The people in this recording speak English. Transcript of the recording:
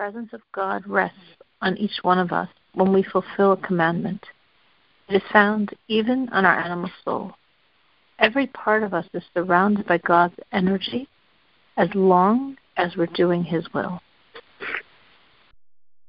presence of God rests on each one of us when we fulfill a commandment. It is found even on our animal soul. Every part of us is surrounded by God's energy as long as we're doing His will.